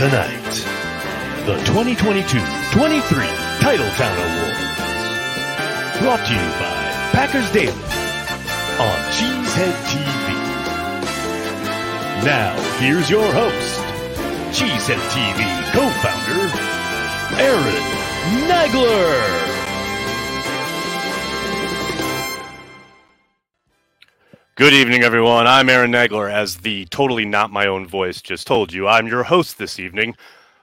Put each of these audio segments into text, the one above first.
Tonight, the 2022-23 Titletown Awards. Brought to you by Packers Daily on Cheesehead TV. Now, here's your host, Cheesehead TV co-founder, Aaron Nagler. Good evening, everyone. I'm Aaron Nagler, as the totally not my own voice just told you. I'm your host this evening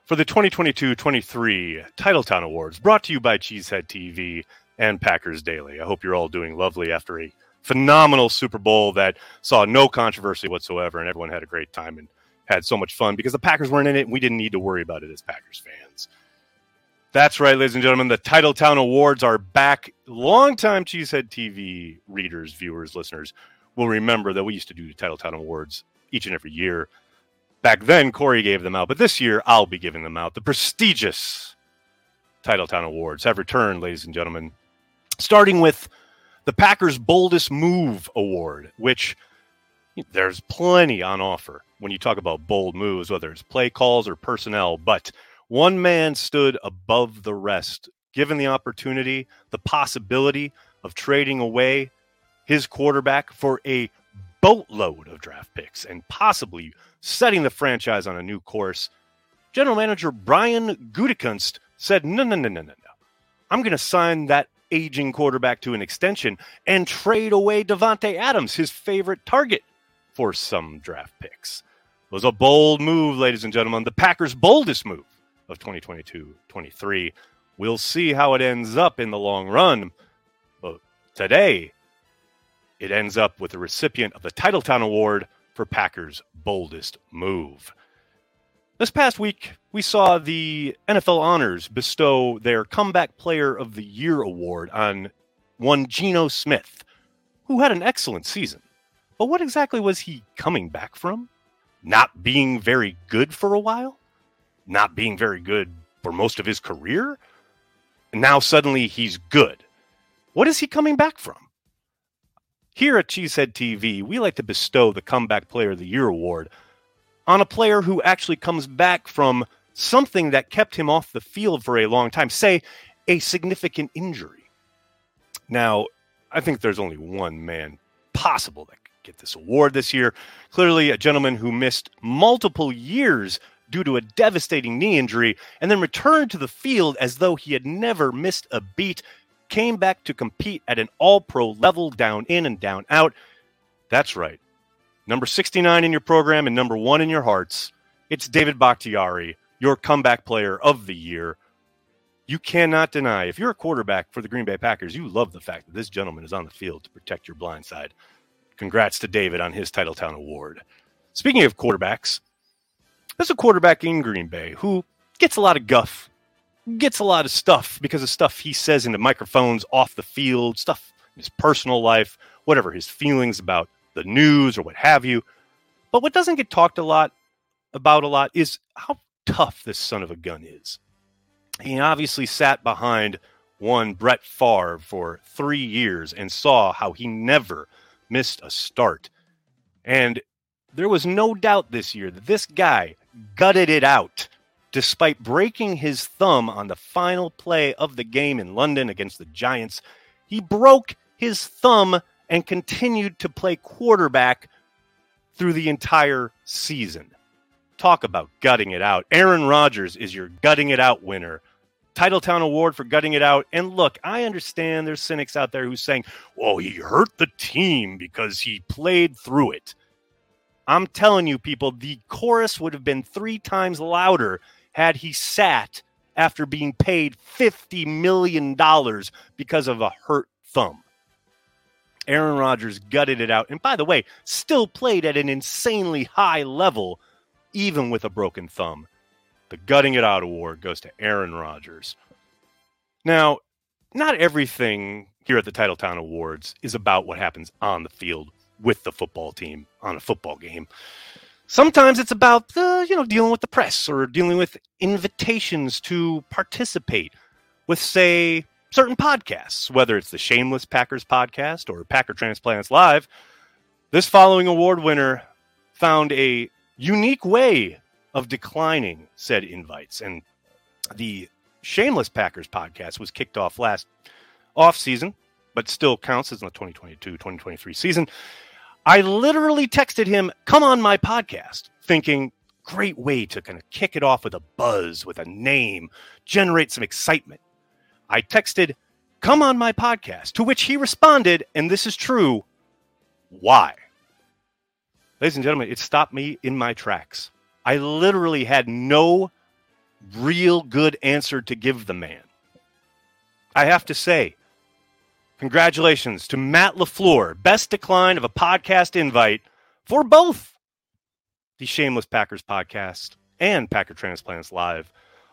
for the 2022 23 Titletown Awards, brought to you by Cheesehead TV and Packers Daily. I hope you're all doing lovely after a phenomenal Super Bowl that saw no controversy whatsoever, and everyone had a great time and had so much fun because the Packers weren't in it, and we didn't need to worry about it as Packers fans. That's right, ladies and gentlemen. The Titletown Awards are back. Longtime Cheesehead TV readers, viewers, listeners will remember that we used to do the Titletown Awards each and every year. Back then, Corey gave them out, but this year I'll be giving them out. The prestigious Titletown Awards have returned, ladies and gentlemen, starting with the Packers' Boldest Move Award, which there's plenty on offer when you talk about bold moves, whether it's play calls or personnel. But one man stood above the rest, given the opportunity, the possibility of trading away his quarterback for a boatload of draft picks and possibly setting the franchise on a new course. General manager Brian Gutekunst said, No, no, no, no, no, no. I'm going to sign that aging quarterback to an extension and trade away Davante Adams, his favorite target, for some draft picks. It was a bold move, ladies and gentlemen. The Packers' boldest move of 2022 23. We'll see how it ends up in the long run. But today, it ends up with the recipient of the Titletown Award for Packers' boldest move. This past week, we saw the NFL Honors bestow their Comeback Player of the Year award on one Geno Smith, who had an excellent season. But what exactly was he coming back from? Not being very good for a while? Not being very good for most of his career? Now suddenly he's good. What is he coming back from? Here at Cheesehead TV, we like to bestow the Comeback Player of the Year award on a player who actually comes back from something that kept him off the field for a long time, say a significant injury. Now, I think there's only one man possible that could get this award this year. Clearly, a gentleman who missed multiple years due to a devastating knee injury and then returned to the field as though he had never missed a beat came back to compete at an all pro level, down in and down out. That's right. Number 69 in your program and number one in your hearts. It's David Bakhtiari, your comeback player of the year. You cannot deny, if you're a quarterback for the Green Bay Packers, you love the fact that this gentleman is on the field to protect your blind side. Congrats to David on his Titletown Award. Speaking of quarterbacks, there's a quarterback in Green Bay who gets a lot of guff gets a lot of stuff because of stuff he says into microphones off the field, stuff in his personal life, whatever his feelings about the news or what have you. But what doesn't get talked a lot about a lot is how tough this son of a gun is. He obviously sat behind one Brett Favre for three years and saw how he never missed a start. And there was no doubt this year that this guy gutted it out despite breaking his thumb on the final play of the game in London against the Giants. He broke his thumb and continued to play quarterback through the entire season. Talk about gutting it out. Aaron Rodgers is your gutting it out winner. Titletown Award for gutting it out. And look, I understand there's cynics out there who's saying, well, he hurt the team because he played through it. I'm telling you, people, the chorus would have been three times louder had he sat after being paid $50 million because of a hurt thumb. Aaron Rodgers gutted it out. And by the way, still played at an insanely high level, even with a broken thumb. The Gutting It Out Award goes to Aaron Rodgers. Now, not everything here at the Titletown Awards is about what happens on the field with the football team on a football game. Sometimes it's about uh, you know dealing with the press or dealing with invitations to participate with say certain podcasts, whether it's the Shameless Packers podcast or Packer Transplants Live. This following award winner found a unique way of declining said invites. And the Shameless Packers podcast was kicked off last off season, but still counts as the 2022 2023 season. I literally texted him, Come on my podcast, thinking, great way to kind of kick it off with a buzz, with a name, generate some excitement. I texted, Come on my podcast, to which he responded, and this is true, why? Ladies and gentlemen, it stopped me in my tracks. I literally had no real good answer to give the man. I have to say, congratulations to Matt LaFleur, best decline of a podcast invite for both the Shameless Packers podcast and Packer Transplants Live.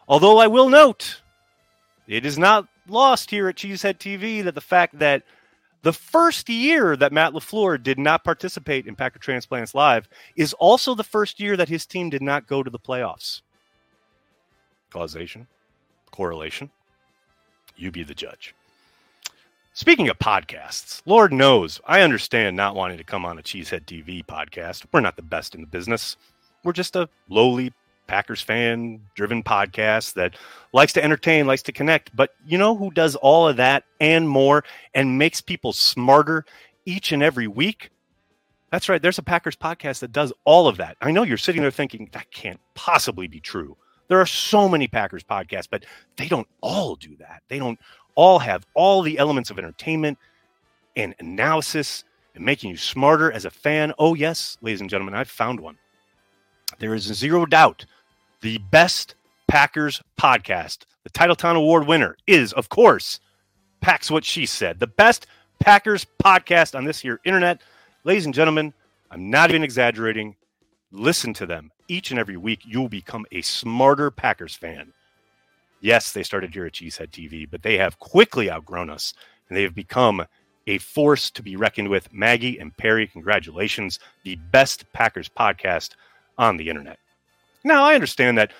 Although I will note, it is not lost here at Cheesehead TV that the fact that the first year that Matt LaFleur did not participate in Packer Transplants Live is also the first year that his team did not go to the playoffs. Causation? Correlation? You be the judge. Speaking of podcasts, Lord knows I understand not wanting to come on a Cheesehead TV podcast. We're not the best in the business. We're just a lowly Packers fan driven podcast that likes to entertain, likes to connect. But you know who does all of that and more and makes people smarter each and every week? That's right. There's a Packers podcast that does all of that. I know you're sitting there thinking that can't possibly be true. There are so many Packers podcasts, but they don't all do that. They don't all have all the elements of entertainment and analysis and making you smarter as a fan. Oh, yes, ladies and gentlemen, I've found one. There is zero doubt the best Packers podcast, the Titletown Award winner, is, of course, Packs What She Said, the best Packers podcast on this here internet. Ladies and gentlemen, I'm not even exaggerating. Listen to them each and every week, you'll become a smarter Packers fan. Yes, they started here at Cheesehead TV, but they have quickly outgrown us and they have become a force to be reckoned with. Maggie and Perry, congratulations. The best Packers podcast on the internet. Now, I understand that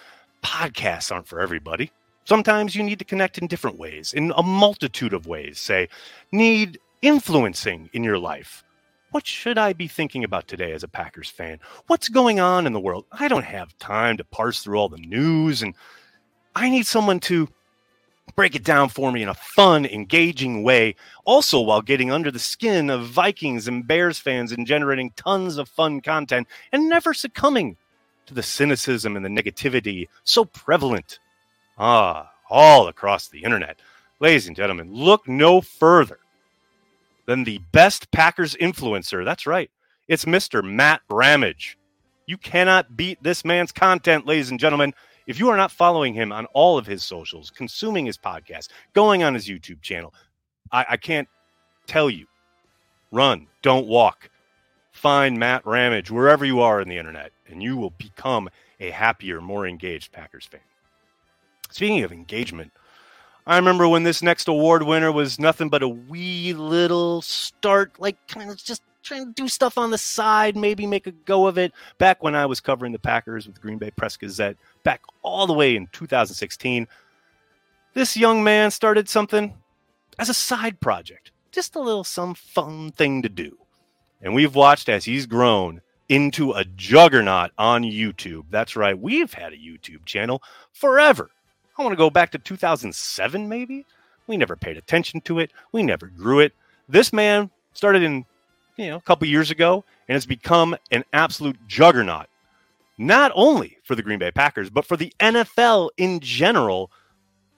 podcasts aren't for everybody. Sometimes you need to connect in different ways, in a multitude of ways. Say, need influencing in your life what should I be thinking about today as a Packers fan? What's going on in the world? I don't have time to parse through all the news, and I need someone to break it down for me in a fun, engaging way, also while getting under the skin of Vikings and Bears fans and generating tons of fun content and never succumbing to the cynicism and the negativity so prevalent ah all across the internet. Ladies and gentlemen, look no further than the best Packers influencer. That's right. It's Mr. Matt Ramage. You cannot beat this man's content, ladies and gentlemen. If you are not following him on all of his socials, consuming his podcast, going on his YouTube channel, I, I can't tell you. Run, don't walk. Find Matt Ramage wherever you are in the internet, and you will become a happier, more engaged Packers fan. Speaking of engagement, I remember when this next award winner was nothing but a wee little start, like kind of just trying to do stuff on the side, maybe make a go of it. Back when I was covering the Packers with the Green Bay Press Gazette, back all the way in 2016, this young man started something as a side project, just a little some fun thing to do. And we've watched as he's grown into a juggernaut on YouTube. That's right, we've had a YouTube channel forever. I want to go back to 2007, maybe. We never paid attention to it. We never grew it. This man started in, you know, a couple years ago and has become an absolute juggernaut, not only for the Green Bay Packers, but for the NFL in general.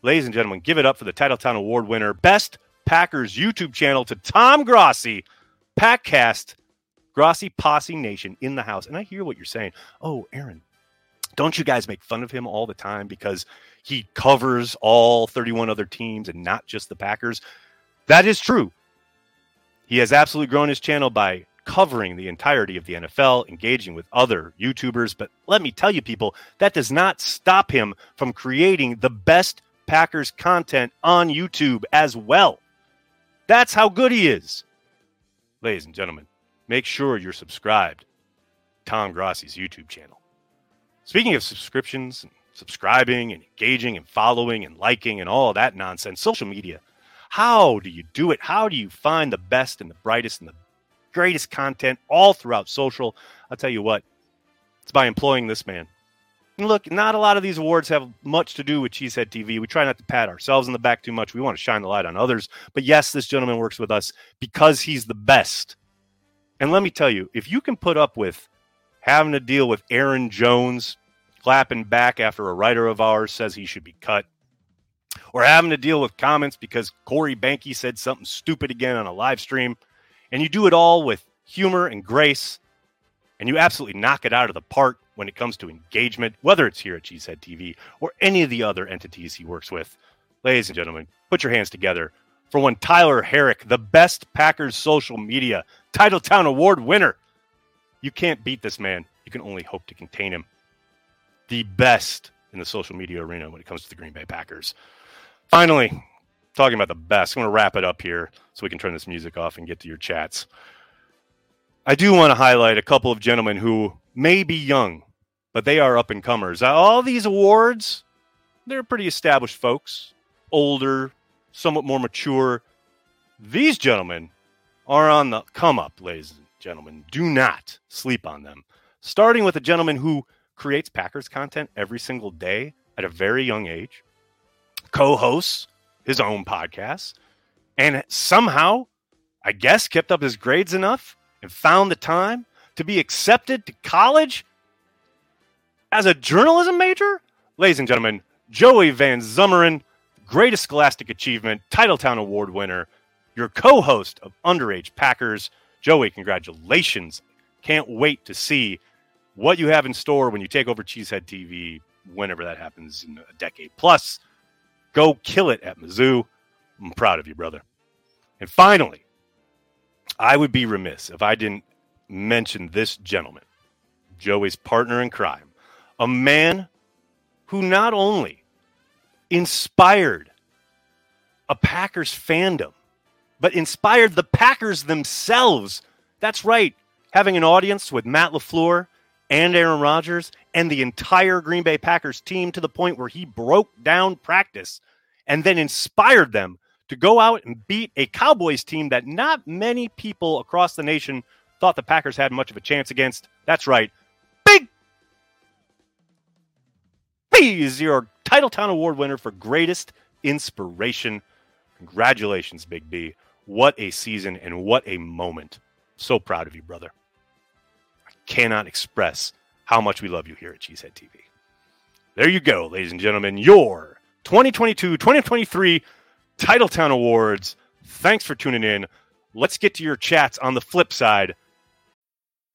Ladies and gentlemen, give it up for the Titletown Award winner, Best Packers YouTube channel to Tom Grossi, Packcast, Grossi Posse Nation in the house. And I hear what you're saying. Oh, Aaron, don't you guys make fun of him all the time because he covers all 31 other teams and not just the Packers. That is true. He has absolutely grown his channel by covering the entirety of the NFL, engaging with other YouTubers. But let me tell you, people, that does not stop him from creating the best Packers content on YouTube as well. That's how good he is. Ladies and gentlemen, make sure you're subscribed Tom Grossi's YouTube channel. Speaking of subscriptions subscribing and engaging and following and liking and all that nonsense. Social media. How do you do it? How do you find the best and the brightest and the greatest content all throughout social? I'll tell you what, it's by employing this man. And look, not a lot of these awards have much to do with Cheesehead TV. We try not to pat ourselves in the back too much. We want to shine the light on others. But yes, this gentleman works with us because he's the best. And let me tell you, if you can put up with having to deal with Aaron Jones clapping back after a writer of ours says he should be cut, or having to deal with comments because Corey Behnke said something stupid again on a live stream, and you do it all with humor and grace, and you absolutely knock it out of the park when it comes to engagement, whether it's here at Cheesehead TV or any of the other entities he works with. Ladies and gentlemen, put your hands together for one Tyler Herrick, the best Packers social media Titletown Award winner. You can't beat this man. You can only hope to contain him. The best in the social media arena when it comes to the Green Bay Packers. Finally, talking about the best, I'm going to wrap it up here so we can turn this music off and get to your chats. I do want to highlight a couple of gentlemen who may be young, but they are up and comers. All these awards, they're pretty established folks, older, somewhat more mature. These gentlemen are on the come up, ladies and gentlemen. Do not sleep on them. Starting with a gentleman who creates Packers content every single day at a very young age, co hosts his own podcast, and somehow, I guess, kept up his grades enough and found the time to be accepted to college as a journalism major? Ladies and gentlemen, Joey Van Zummeren greatest scholastic achievement, Titletown Award winner, your co host of Underage Packers. Joey, congratulations. Can't wait to see what you have in store when you take over Cheesehead TV, whenever that happens in a decade plus. Go kill it at Mizzou. I'm proud of you, brother. And finally, I would be remiss if I didn't mention this gentleman, Joey's partner in crime, a man who not only inspired a Packers fandom, but inspired the Packers themselves. That's right, having an audience with Matt LaFleur and Aaron Rodgers and the entire Green Bay Packers team to the point where he broke down practice and then inspired them to go out and beat a Cowboys team that not many people across the nation thought the Packers had much of a chance against. That's right. Big B is your Titletown Award winner for greatest inspiration. Congratulations, Big B. What a season and what a moment. So proud of you, brother. Cannot express how much we love you here at Cheesehead TV. There you go, ladies and gentlemen, your 2022 2023 Titletown Awards. Thanks for tuning in. Let's get to your chats on the flip side.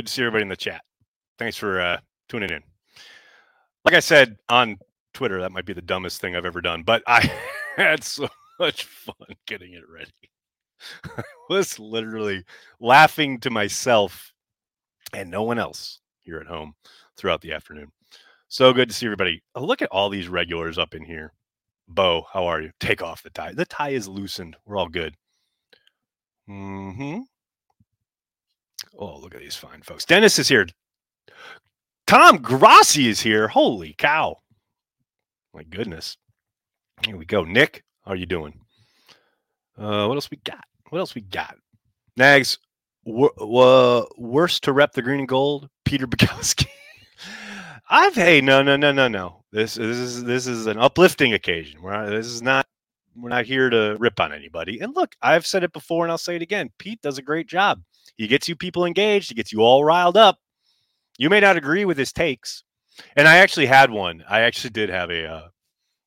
Good to see everybody in the chat. Thanks for uh, tuning in. Like I said on Twitter, that might be the dumbest thing I've ever done, but I had so much fun getting it ready. I was literally laughing to myself and no one else here at home throughout the afternoon. So good to see everybody. Oh, look at all these regulars up in here. Bo, how are you? Take off the tie. The tie is loosened. We're all good. Mm-hmm. Oh, look at these fine folks. Dennis is here. Tom Grossi is here. Holy cow. My goodness. Here we go. Nick, how are you doing? Uh, what else we got? What else we got? Nags, w- w- worst to rep the green and gold, Peter Bukowski. I've hey, no, no, no, no, no. This, this is this is an uplifting occasion. We're not, this is not we're not here to rip on anybody. And look, I've said it before and I'll say it again. Pete does a great job. He gets you people engaged, he gets you all riled up. You may not agree with his takes. And I actually had one. I actually did have a uh,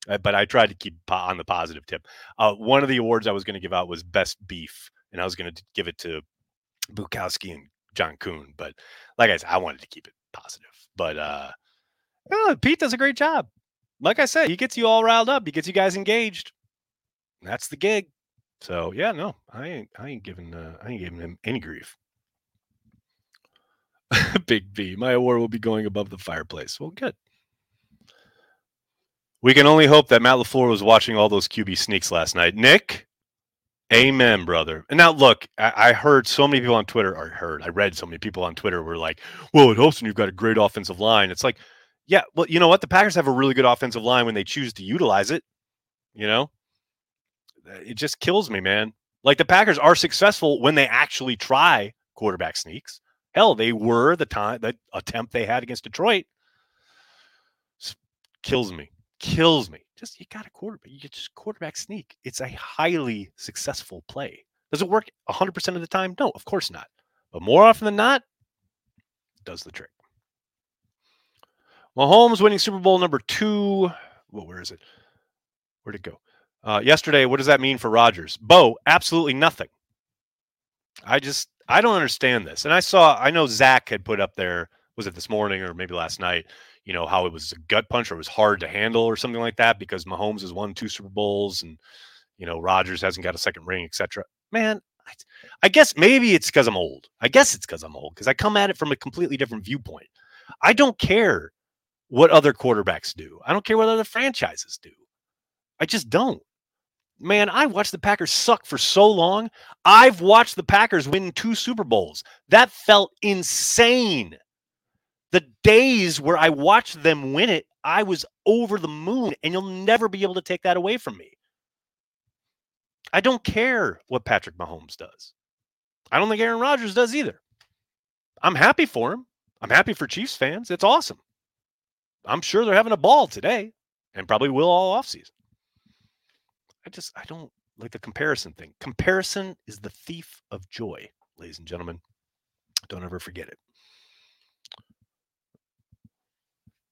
uh, but I tried to keep on the positive tip. Uh, one of the awards I was going to give out was best beef, and I was going to give it to Bukowski and John Kuhn. But like I said, I wanted to keep it positive. But uh, Pete does a great job. Like I said, he gets you all riled up. He gets you guys engaged. That's the gig. So yeah, no, I ain't. I ain't giving. Uh, I ain't giving him any grief. Big B, my award will be going above the fireplace. Well, good. We can only hope that Matt LaFleur was watching all those QB sneaks last night. Nick, amen, brother. And now, look, I, heard so many people on Twitter, or heard, I read so many people on Twitter were like, well, it helps when you've got a great offensive line. It's like, yeah, well, you know what? The Packers have a really good offensive line when they choose to utilize it. You know, it just kills me, man. Like the Packers are successful when they actually try quarterback sneaks. Hell, they were the time the attempt they had against Detroit. Kills me kills me. Just you got a quarterback, you just quarterback sneak. It's a highly successful play. Does it work 100% of the time? No, of course not. But more often than not, does the trick. Mahomes winning Super Bowl number two. Well, where is it? Where'd it go? Uh, yesterday, what does that mean for Rodgers? Bo, absolutely nothing. I just, I don't understand this. And I saw, I know Zach had put up there, was it this morning or maybe last night? you know, how it was a gut punch or it was hard to handle or something like that because Mahomes has won two Super Bowls and, you know, Rodgers hasn't got a second ring, etc. Man, I, I guess maybe it's because I'm old. I guess it's because I'm old because I come at it from a completely different viewpoint. I don't care what other quarterbacks do. I don't care what other franchises do. I just don't. Man, I watched the Packers suck for so long. I've watched the Packers win two Super Bowls. That felt insane the days where I watched them win it, I was over the moon, and you'll never be able to take that away from me. I don't care what Patrick Mahomes does. I don't think Aaron Rodgers does either. I'm happy for him. I'm happy for Chiefs fans. It's awesome. I'm sure they're having a ball today and probably will all offseason. I just, I don't like the comparison thing. Comparison is the thief of joy, ladies and gentlemen. Don't ever forget it.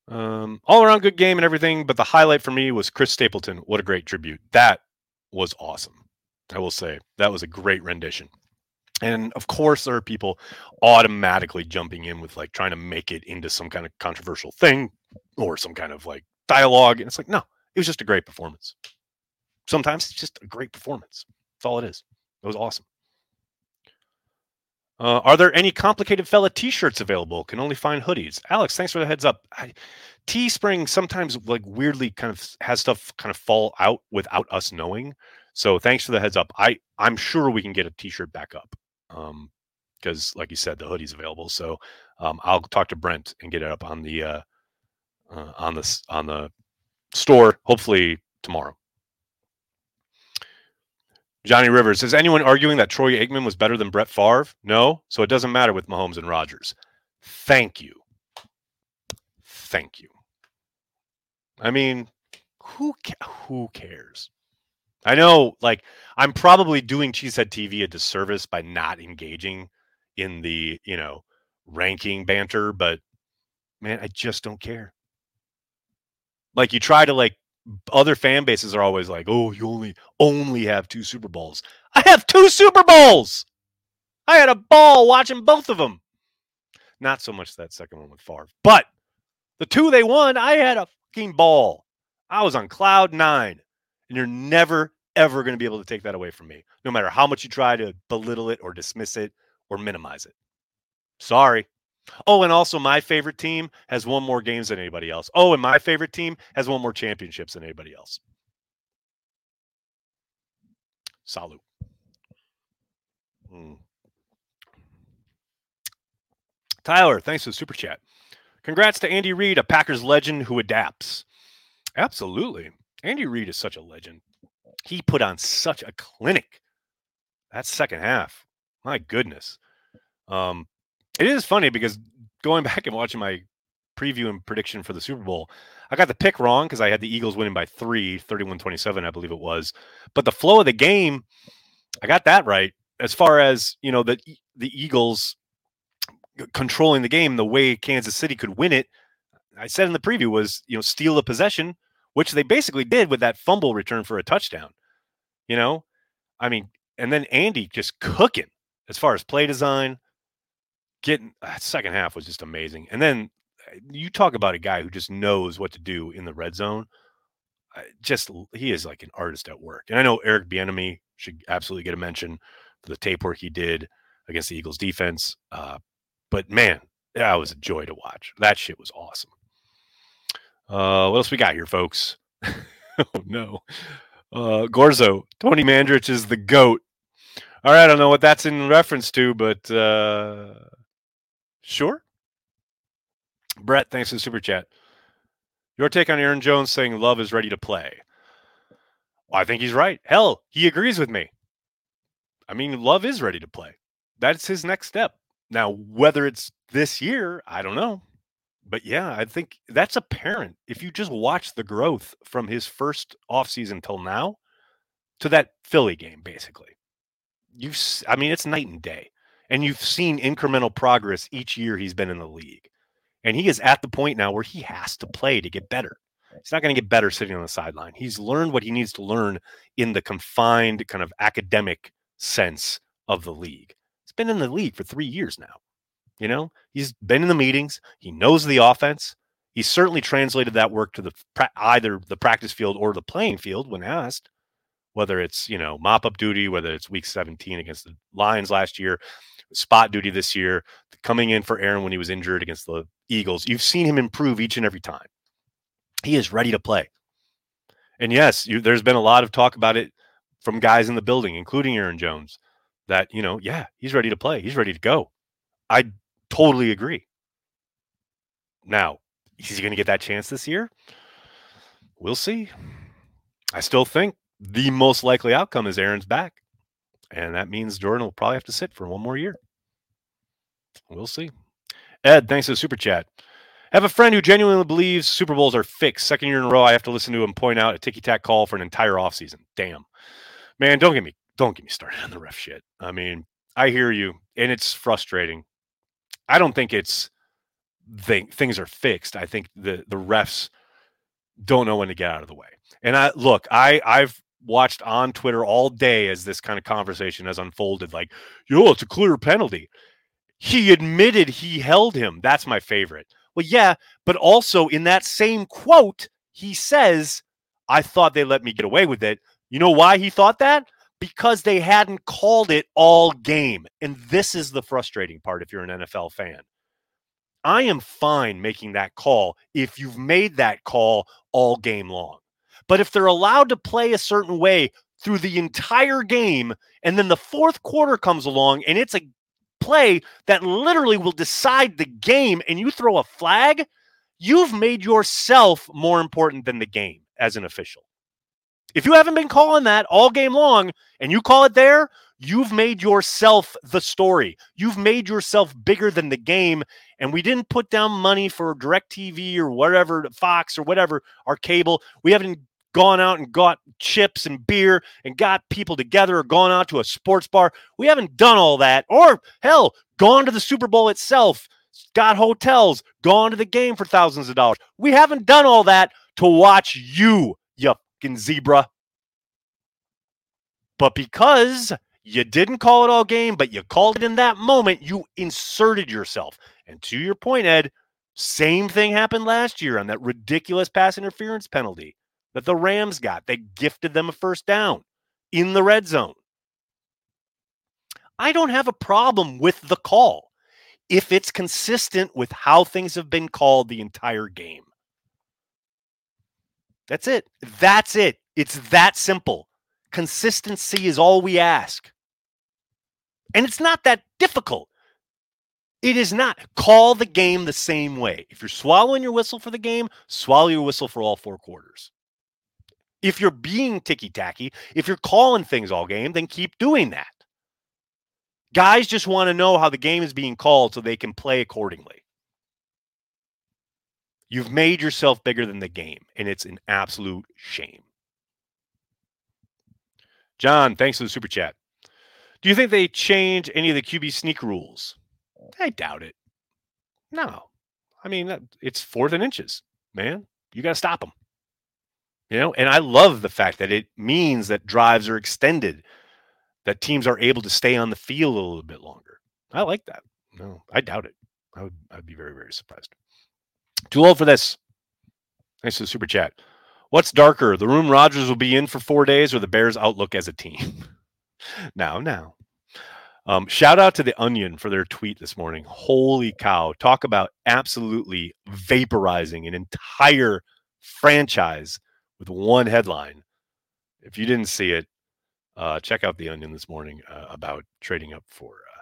Um, all around good game and everything, but the highlight for me was Chris Stapleton. What a great tribute. That was awesome. I will say that was a great rendition. And of course, there are people automatically jumping in with like trying to make it into some kind of controversial thing or some kind of like dialogue. And it's like, no, it was just a great performance. Sometimes it's just a great performance. That's all it is. It was awesome. Uh, are there any complicated fella t-shirts available? Can only find hoodies. Alex, thanks for the heads up. I, Teespring sometimes like weirdly kind of has stuff kind of fall out without us knowing. So thanks for the heads up. I I'm sure we can get a t-shirt back up. Um, because like you said, the hoodie's available. So um, I'll talk to Brent and get it up on the uh, uh on the on the store hopefully tomorrow. Johnny Rivers, is anyone arguing that Troy Aikman was better than Brett Favre? No. So it doesn't matter with Mahomes and Rodgers. Thank you. Thank you. I mean, who ca- who cares? I know, like, I'm probably doing Cheesehead TV a disservice by not engaging in the, you know, ranking banter, but man, I just don't care. Like, you try to like other fan bases are always like, "Oh, you only only have two Super Bowls." I have two Super Bowls. I had a ball watching both of them. Not so much that second one with Favre, but the two they won, I had a fucking ball. I was on cloud nine, and you're never ever going to be able to take that away from me, no matter how much you try to belittle it or dismiss it or minimize it. Sorry. Oh, and also my favorite team has won more games than anybody else. Oh, and my favorite team has won more championships than anybody else. Salute. Hmm. Tyler, thanks for the super chat. Congrats to Andy Reid, a Packers legend who adapts. Absolutely. Andy Reid is such a legend. He put on such a clinic that second half. My goodness. Um, it is funny because going back and watching my preview and prediction for the Super Bowl, I got the pick wrong because I had the Eagles winning by three, 31 27, I believe it was. But the flow of the game, I got that right. As far as, you know, the, the Eagles controlling the game the way Kansas City could win it, I said in the preview was, you know, steal the possession, which they basically did with that fumble return for a touchdown. You know, I mean, and then Andy just cooking as far as play design. Getting uh, second half was just amazing. And then uh, you talk about a guy who just knows what to do in the red zone. Just he is like an artist at work. And I know Eric Bieniemy should absolutely get a mention for the tape work he did against the Eagles defense. Uh, but man, that was a joy to watch. That shit was awesome. Uh, what else we got here, folks? oh no. Uh, Gorzo, Tony Mandarich is the goat. All right, I don't know what that's in reference to, but uh, sure. Brett, thanks for the super chat. Your take on Aaron Jones saying Love is ready to play? Well, I think he's right. Hell, he agrees with me. I mean, Love is ready to play. That's his next step. Now, whether it's this year, I don't know. But yeah, I think that's apparent if you just watch the growth from his first offseason till now to that Philly game, basically. You've, I mean, it's night and day. And you've seen incremental progress each year he's been in the league. And he is at the point now where he has to play to get better. He's not going to get better sitting on the sideline. He's learned what he needs to learn in the confined kind of academic sense of the league. He's been in the league for three years now. You know, he's been in the meetings. He knows the offense. He certainly translated that work to the either the practice field or the playing field when asked. Whether it's you know mop up duty, whether it's week 17 against the Lions last year, spot duty this year, coming in for Aaron when he was injured against the Eagles. You've seen him improve each and every time. He is ready to play. And yes, you, there's been a lot of talk about it from guys in the building, including Aaron Jones, that, you know, yeah, he's ready to play. He's ready to go. I totally agree. Now, is he going to get that chance this year? We'll see. I still think the most likely outcome is Aaron's back. And that means Jordan will probably have to sit for one more year. We'll see. Ed, thanks for the super chat. I have a friend who genuinely believes Super Bowls are fixed. Second year in a row, I have to listen to him point out a ticky tack call for an entire offseason. Damn. Man, don't get me don't get me started on the ref shit. I mean, I hear you, and it's frustrating. I don't think it's they, things are fixed. I think the the refs don't know when to get out of the way. And I look, I I've watched on Twitter all day as this kind of conversation has unfolded. Like, yo, it's a clear penalty. He admitted he held him. That's my favorite. Well, yeah, but also in that same quote, he says, I thought they let me get away with it. You know why he thought that? because they hadn't called it all game. And this is the frustrating part if you're an NFL fan. I am fine making that call if you've made that call all game long. But if they're allowed to play a certain way through the entire game, and then the fourth quarter comes along and it's a play that literally will decide the game, and you throw a flag, you've made yourself more important than the game as an official. If you haven't been calling that all game long and you call it there, you've made yourself the story. You've made yourself bigger than the game. And we didn't put down money for DirecTV or whatever, Fox or whatever, our cable. We haven't gone out and got chips and beer and got people together or gone out to a sports bar. We haven't done all that. Or hell, gone to the Super Bowl itself, got hotels, gone to the game for thousands of dollars. We haven't done all that to watch you, you fucking zebra. But because you didn't call it all game, but you called it in that moment, you inserted yourself. And to your point, Ed, same thing happened last year on that ridiculous pass interference penalty that the Rams got. They gifted them a first down in the red zone. I don't have a problem with the call if it's consistent with how things have been called the entire game. That's it. That's it. It's that simple. Consistency is all we ask. And it's not that difficult. It is not. Call the game the same way. If you're swallowing your whistle for the game, swallow your whistle for all four quarters. If you're being ticky tacky, if you're calling things all game, then keep doing that. Guys just want to know how the game is being called so they can play accordingly. You've made yourself bigger than the game, and it's an absolute shame. John, thanks for the super chat. Do you think they change any of the QB sneak rules? I doubt it. No. I mean, it's fourth and inches, man. You got to stop them. You know, and I love the fact that it means that drives are extended, that teams are able to stay on the field a little bit longer. I like that. No, I doubt it. I would I'd be very, very surprised. Too old for this. Thanks for the super chat. What's darker, the room Rodgers will be in for four days or the Bears' outlook as a team? now, now. Um, shout out to the Onion for their tweet this morning. Holy cow. Talk about absolutely vaporizing an entire franchise with one headline. If you didn't see it, uh, check out the Onion this morning uh, about trading up for uh,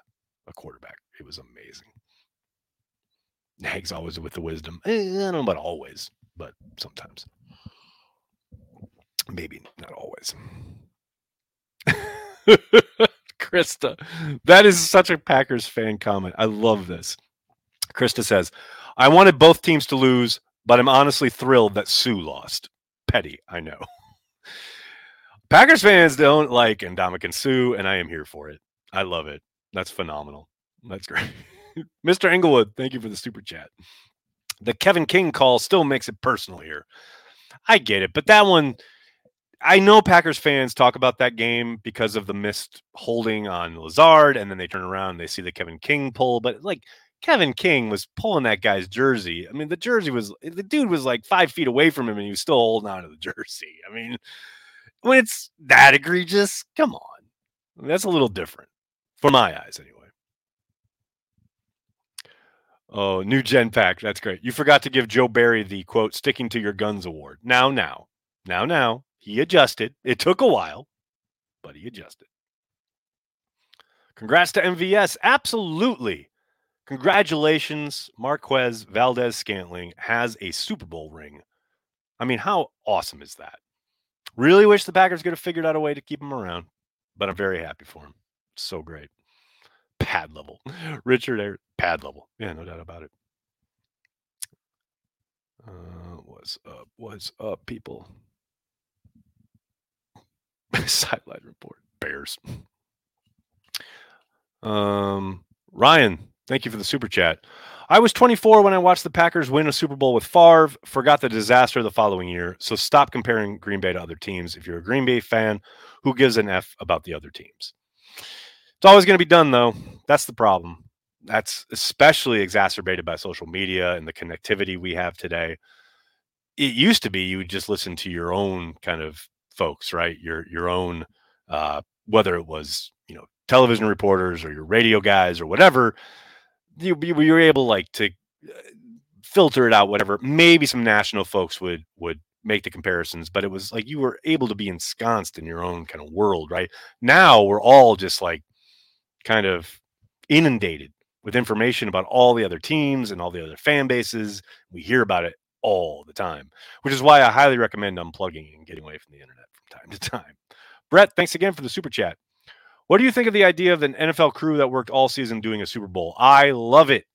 a quarterback. It was amazing. Nags always with the wisdom. Eh, I don't know about always, but sometimes. Maybe not always. Krista. That is such a Packers fan comment. I love this. Krista says, I wanted both teams to lose, but I'm honestly thrilled that Suh lost. Petty, I know. Packers fans don't like Ndamukong Suh, and I am here for it. I love it. That's phenomenal. That's great. Mr. Englewood, thank you for the super chat. The Kevin King call still makes it personal here. I get it, but that one I know Packers fans talk about that game because of the missed holding on Lazard, and then they turn around and they see the Kevin King pull. But like Kevin King was pulling that guy's jersey. I mean, the jersey was eh, the dude was like five feet away from him, and he was still holding on to the jersey. I mean, when it's that egregious, come on, that's a little different for my eyes, anyway. Oh, new Gen Pack. That's great. You forgot to give Joe Barry the quote, sticking to your guns award. Now, now, now, now. He adjusted. It took a while, but he adjusted. Congrats to MVS. Absolutely. Congratulations. Marquez Valdes Scantling has a Super Bowl ring. I mean, how awesome is that? Really wish the Packers could have figured out a way to keep him around, but I'm very happy for him. So great. Pad level. Richard, pad level. Yeah, no doubt about it. Uh, what's up? What's up, people? Sideline report. Bears. Um, Ryan, thank you for the super chat. I was 24 when I watched the Packers win a Super Bowl with Favre, forgot the disaster the following year. So stop comparing Green Bay to other teams. If you're a Green Bay fan, who gives an F about the other teams? It's always going to be done, though. That's the problem. That's especially exacerbated by social media and the connectivity we have today. It used to be you would just listen to your own kind of folks, right? Your your own, uh, whether it was you know television reporters or your radio guys or whatever, you, you were able like to uh, filter it out. Whatever, maybe some national folks would would make the comparisons, but it was like you were able to be ensconced in your own kind of world, right? Now we're all just like kind of inundated with information about all the other teams and all the other fan bases. We hear about it all the time, which is why I highly recommend unplugging and getting away from the internet from time to time. Brett, thanks again for the super chat. What do you think of the idea of an NFL crew that worked all season doing a Super Bowl? I love it.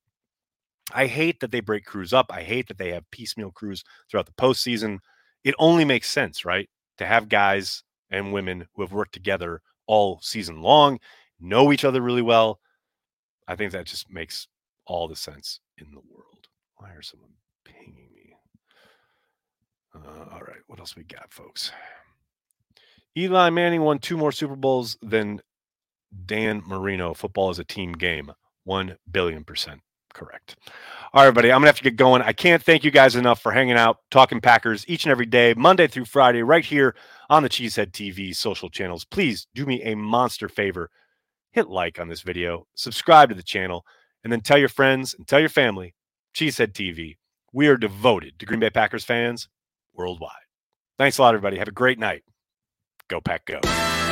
I hate that they break crews up. I hate that they have piecemeal crews throughout the postseason. It only makes sense, right? To have guys and women who have worked together all season long, know each other really well. I think that just makes all the sense in the world. Why are someone pinging me? Uh, all right, what else we got, folks? Eli Manning won two more Super Bowls than Dan Marino. Football is a team game. One billion percent correct. All right, everybody, I'm gonna have to get going. I can't thank you guys enough for hanging out, talking Packers each and every day, Monday through Friday, right here on the Cheesehead TV social channels. Please do me a monster favor. Hit like on this video, subscribe to the channel, and then tell your friends and tell your family, Cheesehead TV. We are devoted to Green Bay Packers fans worldwide. Thanks a lot, everybody. Have a great night. Go Pack Go.